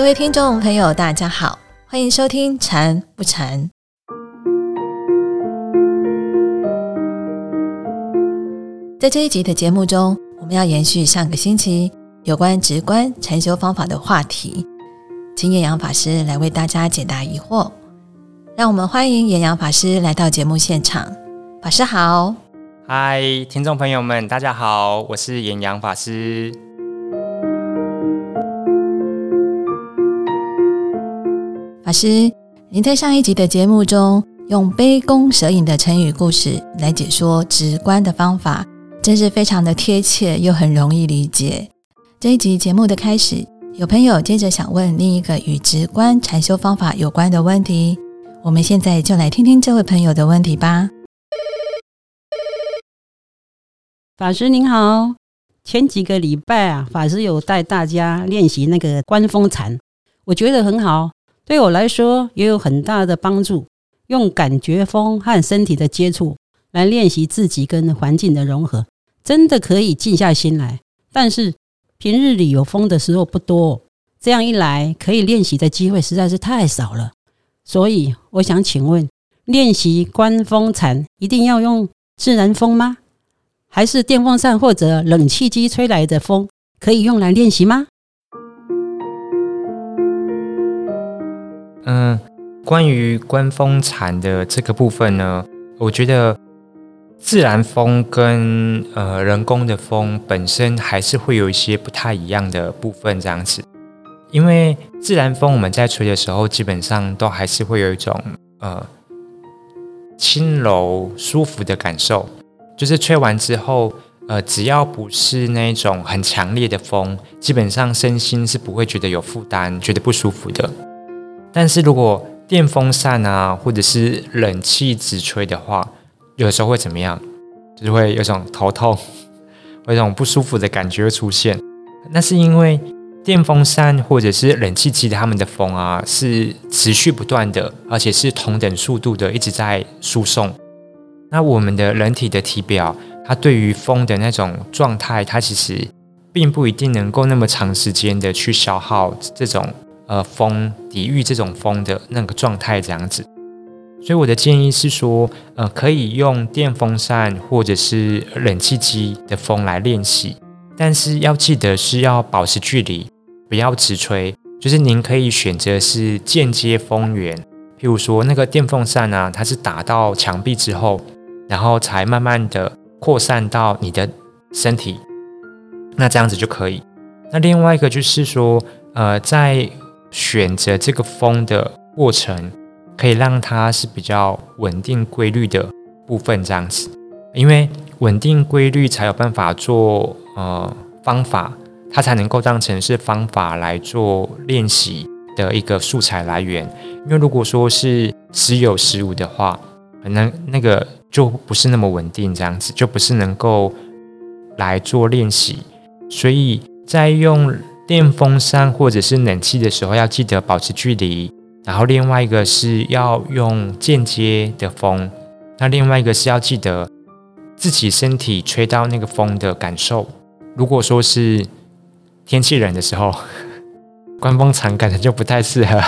各位听众朋友，大家好，欢迎收听《禅不禅》。在这一集的节目中，我们要延续上个星期有关直观禅修方法的话题，请演阳法师来为大家解答疑惑。让我们欢迎演阳法师来到节目现场。法师好，嗨，听众朋友们，大家好，我是演阳法师。法师，您在上一集的节目中用“杯弓蛇影”的成语故事来解说直观的方法。真是非常的贴切，又很容易理解。这一集节目的开始，有朋友接着想问另一个与直观禅修方法有关的问题，我们现在就来听听这位朋友的问题吧。法师您好，前几个礼拜啊，法师有带大家练习那个观风禅，我觉得很好，对我来说也有很大的帮助。用感觉风和身体的接触。来练习自己跟环境的融合，真的可以静下心来。但是平日里有风的时候不多，这样一来可以练习的机会实在是太少了。所以我想请问，练习观风禅一定要用自然风吗？还是电风扇或者冷气机吹来的风可以用来练习吗？嗯，关于观风禅的这个部分呢，我觉得。自然风跟呃人工的风本身还是会有一些不太一样的部分，这样子。因为自然风我们在吹的时候，基本上都还是会有一种呃轻柔舒服的感受，就是吹完之后，呃，只要不是那种很强烈的风，基本上身心是不会觉得有负担、觉得不舒服的。但是如果电风扇啊，或者是冷气直吹的话，有时候会怎么样？就是会有种头痛，有种不舒服的感觉出现。那是因为电风扇或者是冷气机它们的风啊，是持续不断的，而且是同等速度的一直在输送。那我们的人体的体表，它对于风的那种状态，它其实并不一定能够那么长时间的去消耗这种呃风，抵御这种风的那个状态这样子。所以我的建议是说，呃，可以用电风扇或者是冷气机的风来练习，但是要记得是要保持距离，不要直吹。就是您可以选择是间接风源，譬如说那个电风扇啊，它是打到墙壁之后，然后才慢慢的扩散到你的身体，那这样子就可以。那另外一个就是说，呃，在选择这个风的过程。可以让它是比较稳定规律的部分，这样子，因为稳定规律才有办法做呃方法，它才能够当成是方法来做练习的一个素材来源。因为如果说是时有时无的话，可能那个就不是那么稳定，这样子就不是能够来做练习。所以在用电风扇或者是冷气的时候，要记得保持距离。然后另外一个是要用间接的风，那另外一个是要记得自己身体吹到那个风的感受。如果说是天气冷的时候，关风禅可能就不太适合。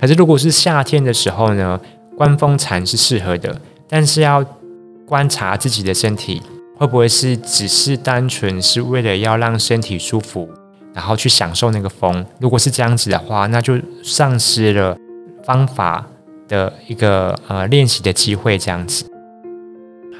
可是如果是夏天的时候呢，关风禅是适合的。但是要观察自己的身体，会不会是只是单纯是为了要让身体舒服？然后去享受那个风，如果是这样子的话，那就丧失了方法的一个呃练习的机会。这样子，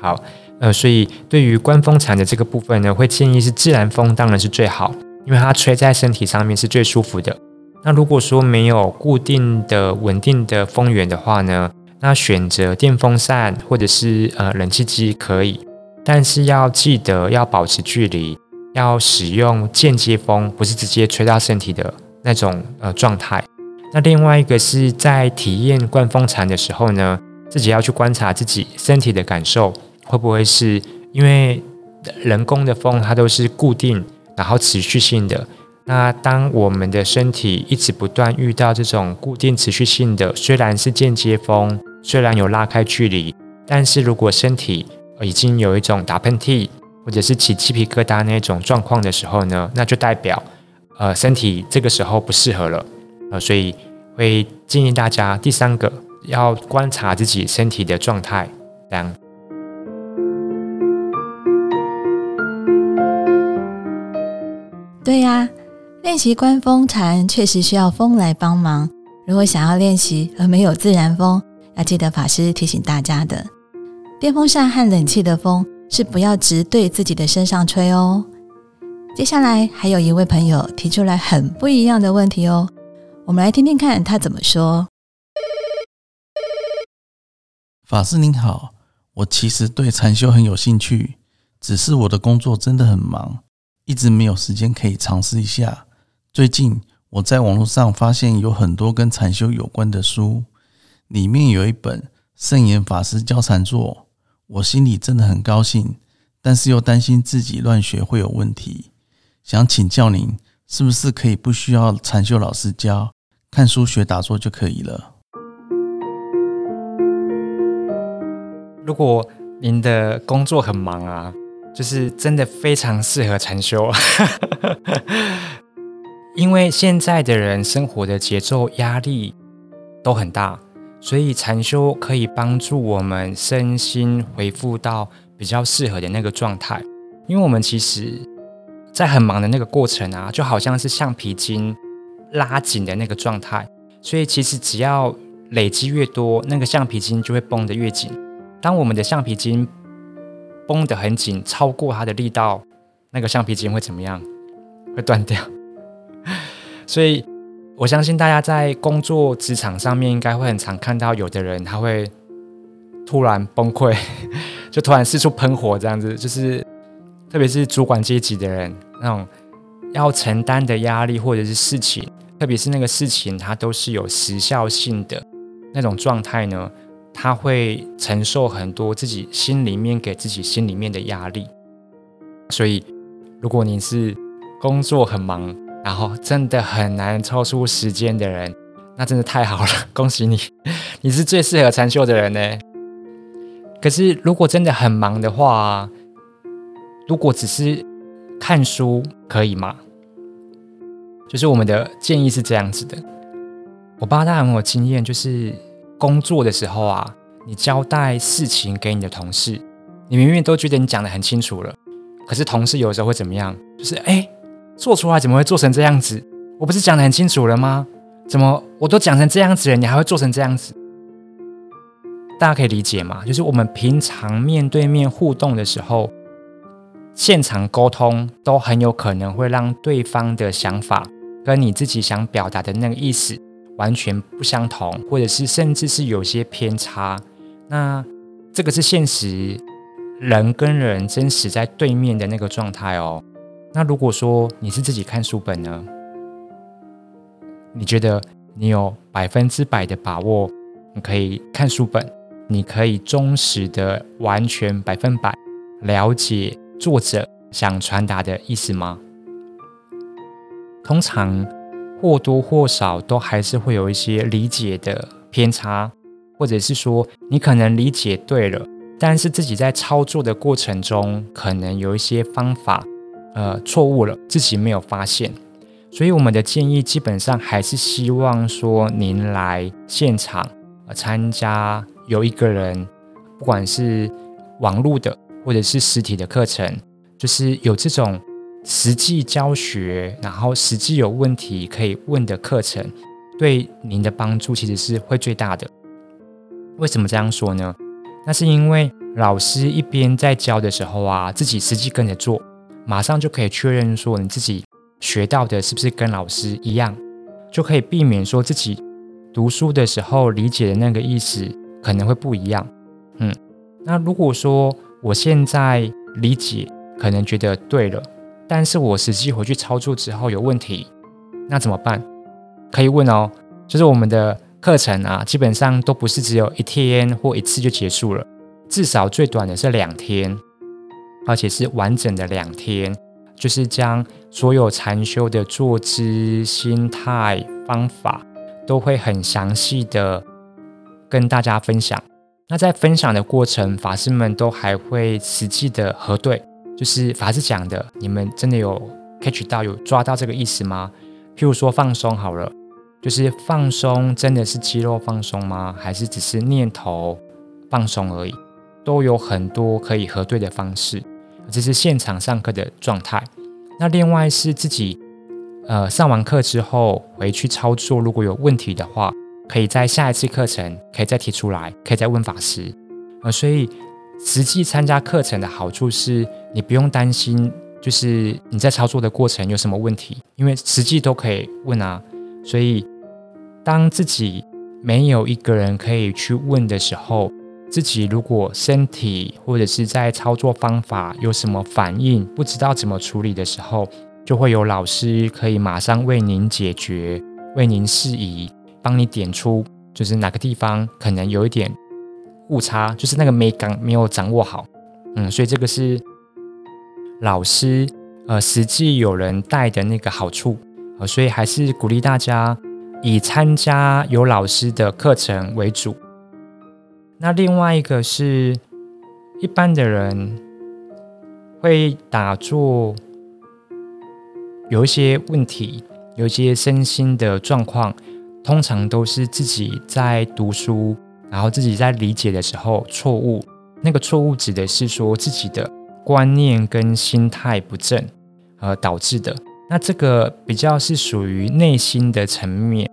好，呃，所以对于观风禅的这个部分呢，会建议是自然风，当然是最好，因为它吹在身体上面是最舒服的。那如果说没有固定的稳定的风源的话呢，那选择电风扇或者是呃冷气机可以，但是要记得要保持距离。要使用间接风，不是直接吹到身体的那种呃状态。那另外一个是在体验灌风禅的时候呢，自己要去观察自己身体的感受，会不会是因为人工的风它都是固定，然后持续性的。那当我们的身体一直不断遇到这种固定持续性的，虽然是间接风，虽然有拉开距离，但是如果身体已经有一种打喷嚏。或者是起鸡皮疙瘩那种状况的时候呢，那就代表，呃身体这个时候不适合了，呃，所以会建议大家第三个要观察自己身体的状态，这样。对呀，练习观风禅确实需要风来帮忙。如果想要练习而没有自然风，要记得法师提醒大家的：电风扇和冷气的风是不要直对自己的身上吹哦。接下来还有一位朋友提出来很不一样的问题哦，我们来听听看他怎么说。法师您好，我其实对禅修很有兴趣，只是我的工作真的很忙。一直没有时间可以尝试一下。最近我在网络上发现有很多跟禅修有关的书，里面有一本圣严法师教禅坐，我心里真的很高兴，但是又担心自己乱学会有问题。想请教您，是不是可以不需要禅修老师教，看书学打坐就可以了？如果您的工作很忙啊。就是真的非常适合禅修，因为现在的人生活的节奏压力都很大，所以禅修可以帮助我们身心恢复到比较适合的那个状态。因为我们其实，在很忙的那个过程啊，就好像是橡皮筋拉紧的那个状态，所以其实只要累积越多，那个橡皮筋就会绷得越紧。当我们的橡皮筋绷得很紧，超过它的力道，那个橡皮筋会怎么样？会断掉。所以，我相信大家在工作职场上面，应该会很常看到有的人他会突然崩溃，就突然四处喷火这样子。就是，特别是主管阶级的人，那种要承担的压力或者是事情，特别是那个事情，它都是有时效性的那种状态呢。他会承受很多自己心里面给自己心里面的压力，所以如果你是工作很忙，然后真的很难抽出时间的人，那真的太好了，恭喜你，你是最适合禅修的人呢。可是如果真的很忙的话，如果只是看书可以吗？就是我们的建议是这样子的，我不知道大家有没有经验，就是。工作的时候啊，你交代事情给你的同事，你明明都觉得你讲的很清楚了，可是同事有时候会怎么样？就是哎，做出来怎么会做成这样子？我不是讲的很清楚了吗？怎么我都讲成这样子了，你还会做成这样子？大家可以理解吗？就是我们平常面对面互动的时候，现场沟通都很有可能会让对方的想法跟你自己想表达的那个意思。完全不相同，或者是甚至是有些偏差，那这个是现实人跟人真实在对面的那个状态哦。那如果说你是自己看书本呢，你觉得你有百分之百的把握，你可以看书本，你可以忠实的完全百分百了解作者想传达的意思吗？通常。或多或少都还是会有一些理解的偏差，或者是说你可能理解对了，但是自己在操作的过程中可能有一些方法呃错误了，自己没有发现。所以我们的建议基本上还是希望说您来现场呃参加，有一个人，不管是网络的或者是实体的课程，就是有这种。实际教学，然后实际有问题可以问的课程，对您的帮助其实是会最大的。为什么这样说呢？那是因为老师一边在教的时候啊，自己实际跟着做，马上就可以确认说你自己学到的是不是跟老师一样，就可以避免说自己读书的时候理解的那个意思可能会不一样。嗯，那如果说我现在理解，可能觉得对了。但是我实际回去操作之后有问题，那怎么办？可以问哦。就是我们的课程啊，基本上都不是只有一天或一次就结束了，至少最短的是两天，而且是完整的两天，就是将所有禅修的坐姿、心态、方法都会很详细的跟大家分享。那在分享的过程，法师们都还会实际的核对。就是法师讲的，你们真的有 catch 到有抓到这个意思吗？譬如说放松好了，就是放松真的是肌肉放松吗？还是只是念头放松而已？都有很多可以核对的方式。这是现场上课的状态。那另外是自己呃上完课之后回去操作，如果有问题的话，可以在下一次课程可以再提出来，可以再问法师。呃，所以实际参加课程的好处是你不用担心，就是你在操作的过程有什么问题，因为实际都可以问啊。所以当自己没有一个人可以去问的时候，自己如果身体或者是在操作方法有什么反应，不知道怎么处理的时候，就会有老师可以马上为您解决，为您释疑，帮你点出就是哪个地方可能有一点误差，就是那个美感没有掌握好。嗯，所以这个是老师呃实际有人带的那个好处呃，所以还是鼓励大家以参加有老师的课程为主。那另外一个是，一般的人会打坐，有一些问题，有一些身心的状况，通常都是自己在读书，然后自己在理解的时候错误。那个错误指的是说自己的观念跟心态不正而导致的。那这个比较是属于内心的层面。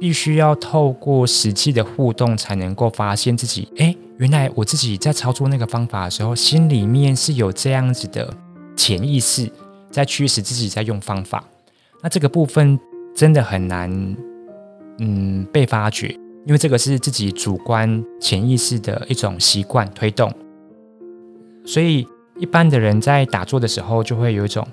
必须要透过实际的互动，才能够发现自己，哎，原来我自己在操作那个方法的时候，心里面是有这样子的潜意识在驱使自己在用方法。那这个部分真的很难，嗯，被发觉，因为这个是自己主观潜意识的一种习惯推动。所以一般的人在打坐的时候，就会有一种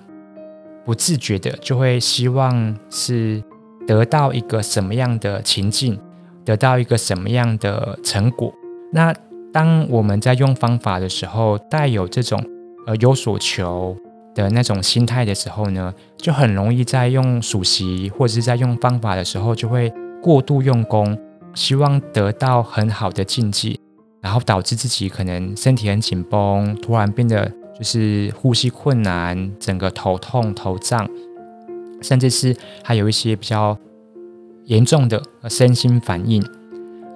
不自觉的，就会希望是。得到一个什么样的情境，得到一个什么样的成果？那当我们在用方法的时候，带有这种呃有所求的那种心态的时候呢，就很容易在用数习或者是在用方法的时候，就会过度用功，希望得到很好的境界，然后导致自己可能身体很紧绷，突然变得就是呼吸困难，整个头痛头胀。甚至是还有一些比较严重的身心反应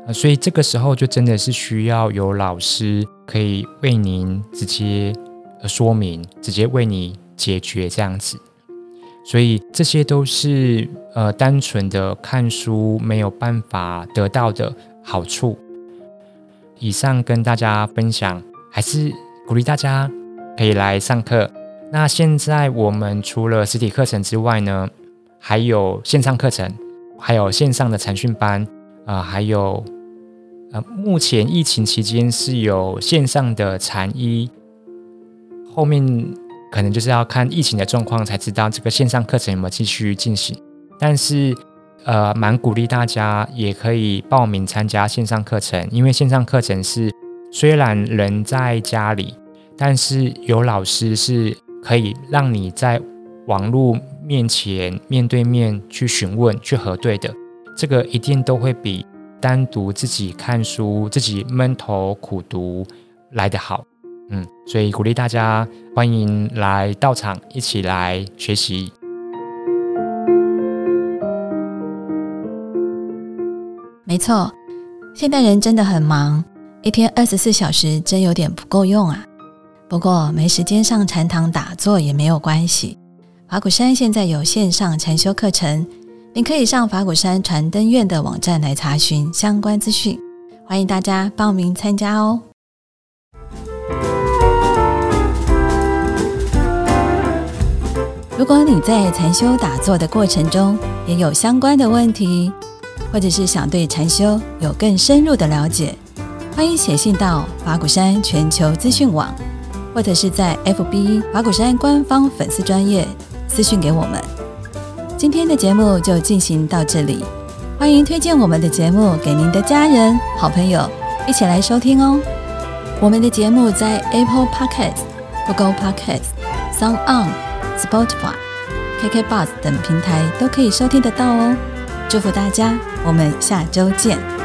呃，所以这个时候就真的是需要有老师可以为您直接说明，直接为你解决这样子。所以这些都是呃单纯的看书没有办法得到的好处。以上跟大家分享，还是鼓励大家可以来上课。那现在我们除了实体课程之外呢，还有线上课程，还有线上的禅训班，啊，还有呃，目前疫情期间是有线上的禅医，后面可能就是要看疫情的状况才知道这个线上课程有没有继续进行。但是呃，蛮鼓励大家也可以报名参加线上课程，因为线上课程是虽然人在家里，但是有老师是。可以让你在网络面前面对面去询问、去核对的，这个一定都会比单独自己看书、自己闷头苦读来得好。嗯，所以鼓励大家欢迎来到场，一起来学习。没错，现代人真的很忙，一天二十四小时真有点不够用啊。不过没时间上禅堂打坐也没有关系，法鼓山现在有线上禅修课程，你可以上法鼓山传灯院的网站来查询相关资讯，欢迎大家报名参加哦。如果你在禅修打坐的过程中也有相关的问题，或者是想对禅修有更深入的了解，欢迎写信到法鼓山全球资讯网。或者是在 FB 法鼓山官方粉丝专业私讯给我们。今天的节目就进行到这里，欢迎推荐我们的节目给您的家人、好朋友一起来收听哦。我们的节目在 Apple Podcast、Google Podcast、Sound On、Spotify、KK Bus 等平台都可以收听得到哦。祝福大家，我们下周见。